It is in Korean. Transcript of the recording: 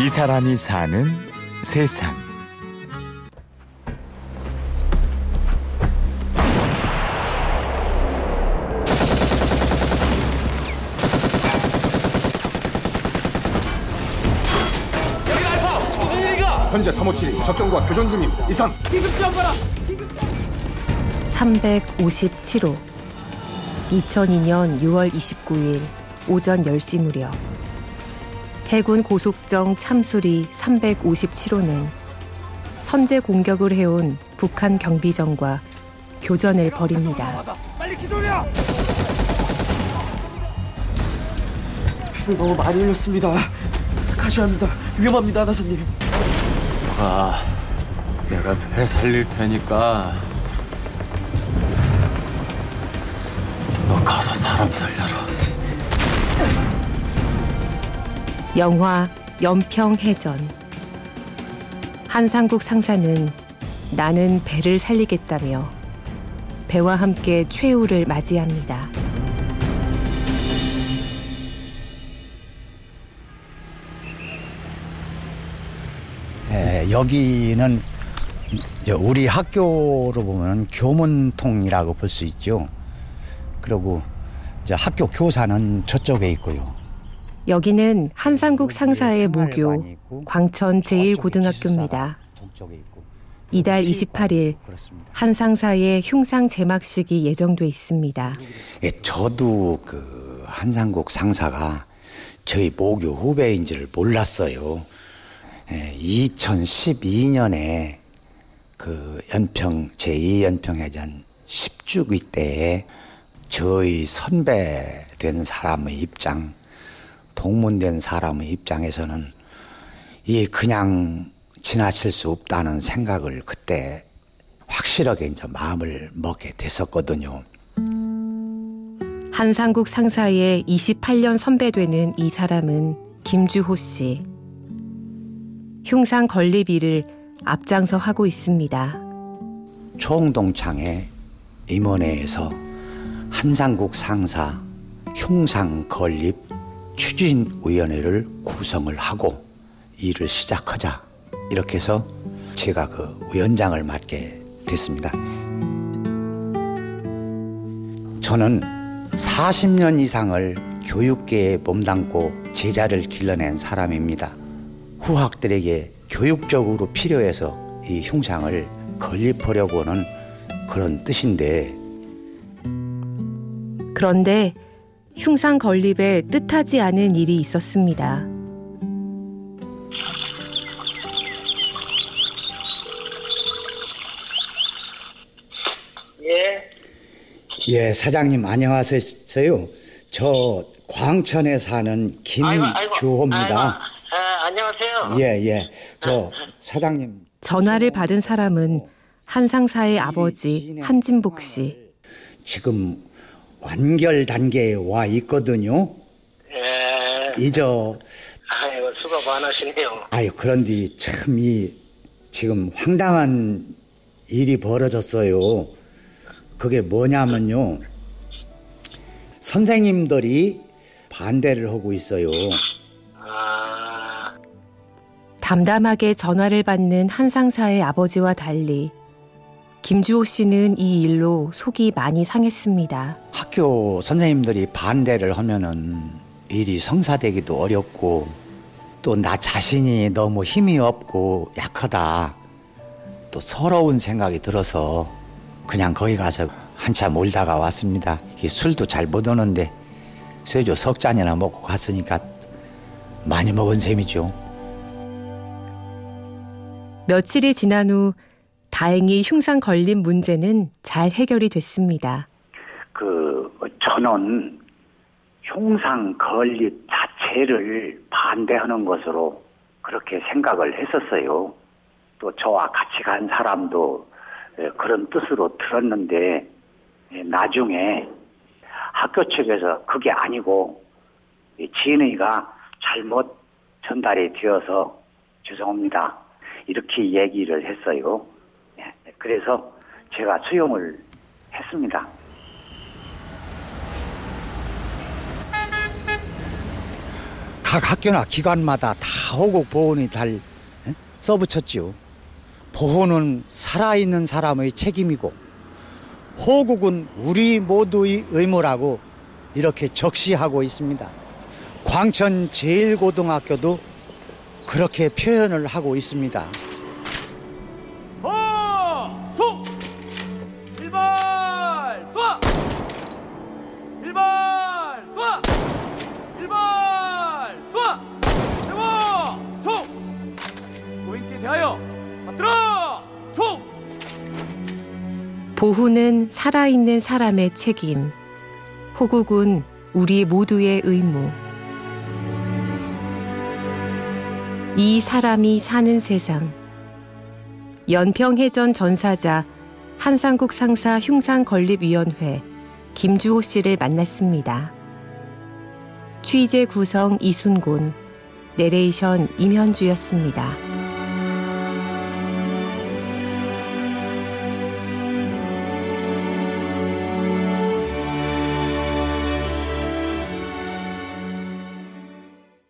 이 사람이 사는 세상. 현재 357이 적정과 교전 중임 이상 357호. 2002년 6월 29일 오전 10시 무렵 해군 고속정 참수리 357호는 선제 공격을 해온 북한 경비정과 교전을 벌입니다. 너무 많이 흘렸습니다. 가셔야 합니다. 위험합니다, 나사님. 아, 내가 배 살릴 테니까 너 가서 사람 살려 영화 연평해전 한상국 상사는 나는 배를 살리겠다며 배와 함께 최후를 맞이합니다. 예, 여기는 우리 학교로 보면 교문통이라고 볼 수 있죠. 그리고 학교 교사는 저쪽에 있고요. 여기는 한상국 상사의 모교 광천 제1고등학교입니다. 동쪽에 있고. 이달 28일 그렇습니다. 한 상사의 흉상 제막식이 예정돼 있습니다. 예, 저도 그 한상국 상사가 저희 모교 후배인지를 몰랐어요. 예, 2012년에 그 연평 제2연평해전 10주기 때에 저희 선배 된 사람의 입장, 동문된 사람의 입장에서는 이 그냥 지나칠 수 없다는 생각을 그때 확실하게 이제 마음을 먹게 됐었거든요. 한상국 상사의 28년 선배되는 이 사람은 김주호 씨. 흉상 건립 일을 앞장서 하고 있습니다. 총동창회 임원회에서 한상국 상사 흉상 건립 추진위원회를 구성을 하고 일을 시작하자 이렇게 해서 제가 그 위원장을 맡게 됐습니다. 저는 40년 이상을 교육계에 몸담고 제자를 길러낸 사람입니다. 후학들에게 교육적으로 필요해서 이 흉상을 건립하려고는 그런 뜻인데 그런데 흉상 건립에 뜻하지 않은 일이 있었습니다. 예, 예 사장님 안녕하세요. 저 광천에 사는 김주호입니다. 아, 안녕하세요. 예 예. 저 사장님 전화를 받은 사람은 한 상사의 아버지 한진복 씨. 지금 완결 단계에 와 있거든요. 예, 이저 아이고 수고 많으시네요. 아유 그런데 참 이 지금 황당한 일이 벌어졌어요. 그게 뭐냐면요. 선생님들이 반대를 하고 있어요. 아, 담담하게 전화를 받는 한 상사의 아버지와 달리 김주호 씨는 이 일로 속이 많이 상했습니다. 학교 선생님들이 반대를 하면은 일이 성사되기도 어렵고 또 나 자신이 너무 힘이 없고 약하다 또 서러운 생각이 들어서 그냥 거기 가서 한참 울다가 왔습니다. 이 술도 잘 못 오는데 쇠주 석 잔이나 먹고 갔으니까 많이 먹은 셈이죠. 며칠이 지난 후 다행히 흉상 걸림 문제는 잘 해결이 됐습니다. 그 저는 흉상 건립 자체를 반대하는 것으로 그렇게 생각을 했었어요. 또 저와 같이 간 사람도 에, 그런 뜻으로 들었는데 에, 나중에 학교 측에서 그게 아니고 이 진의가 잘못 전달이 되어서 죄송합니다. 이렇게 얘기를 했어요. 예, 그래서 제가 수용을 했습니다. 각 학교나 기관마다 다 호국 보훈이 달 에? 써붙였지요. 보훈은 살아있는 사람의 책임이고 호국은 우리 모두의 의무라고 이렇게 적시하고 있습니다. 광천 제1고등학교도 그렇게 표현을 하고 있습니다. 보훈은 살아있는 사람의 책임, 호국은 우리 모두의 의무. 이 사람이 사는 세상. 연평해전 전사자 한상국 상사 흉상 건립위원회 김주호 씨를 만났습니다. 취재 구성 이순곤, 내레이션 임현주였습니다.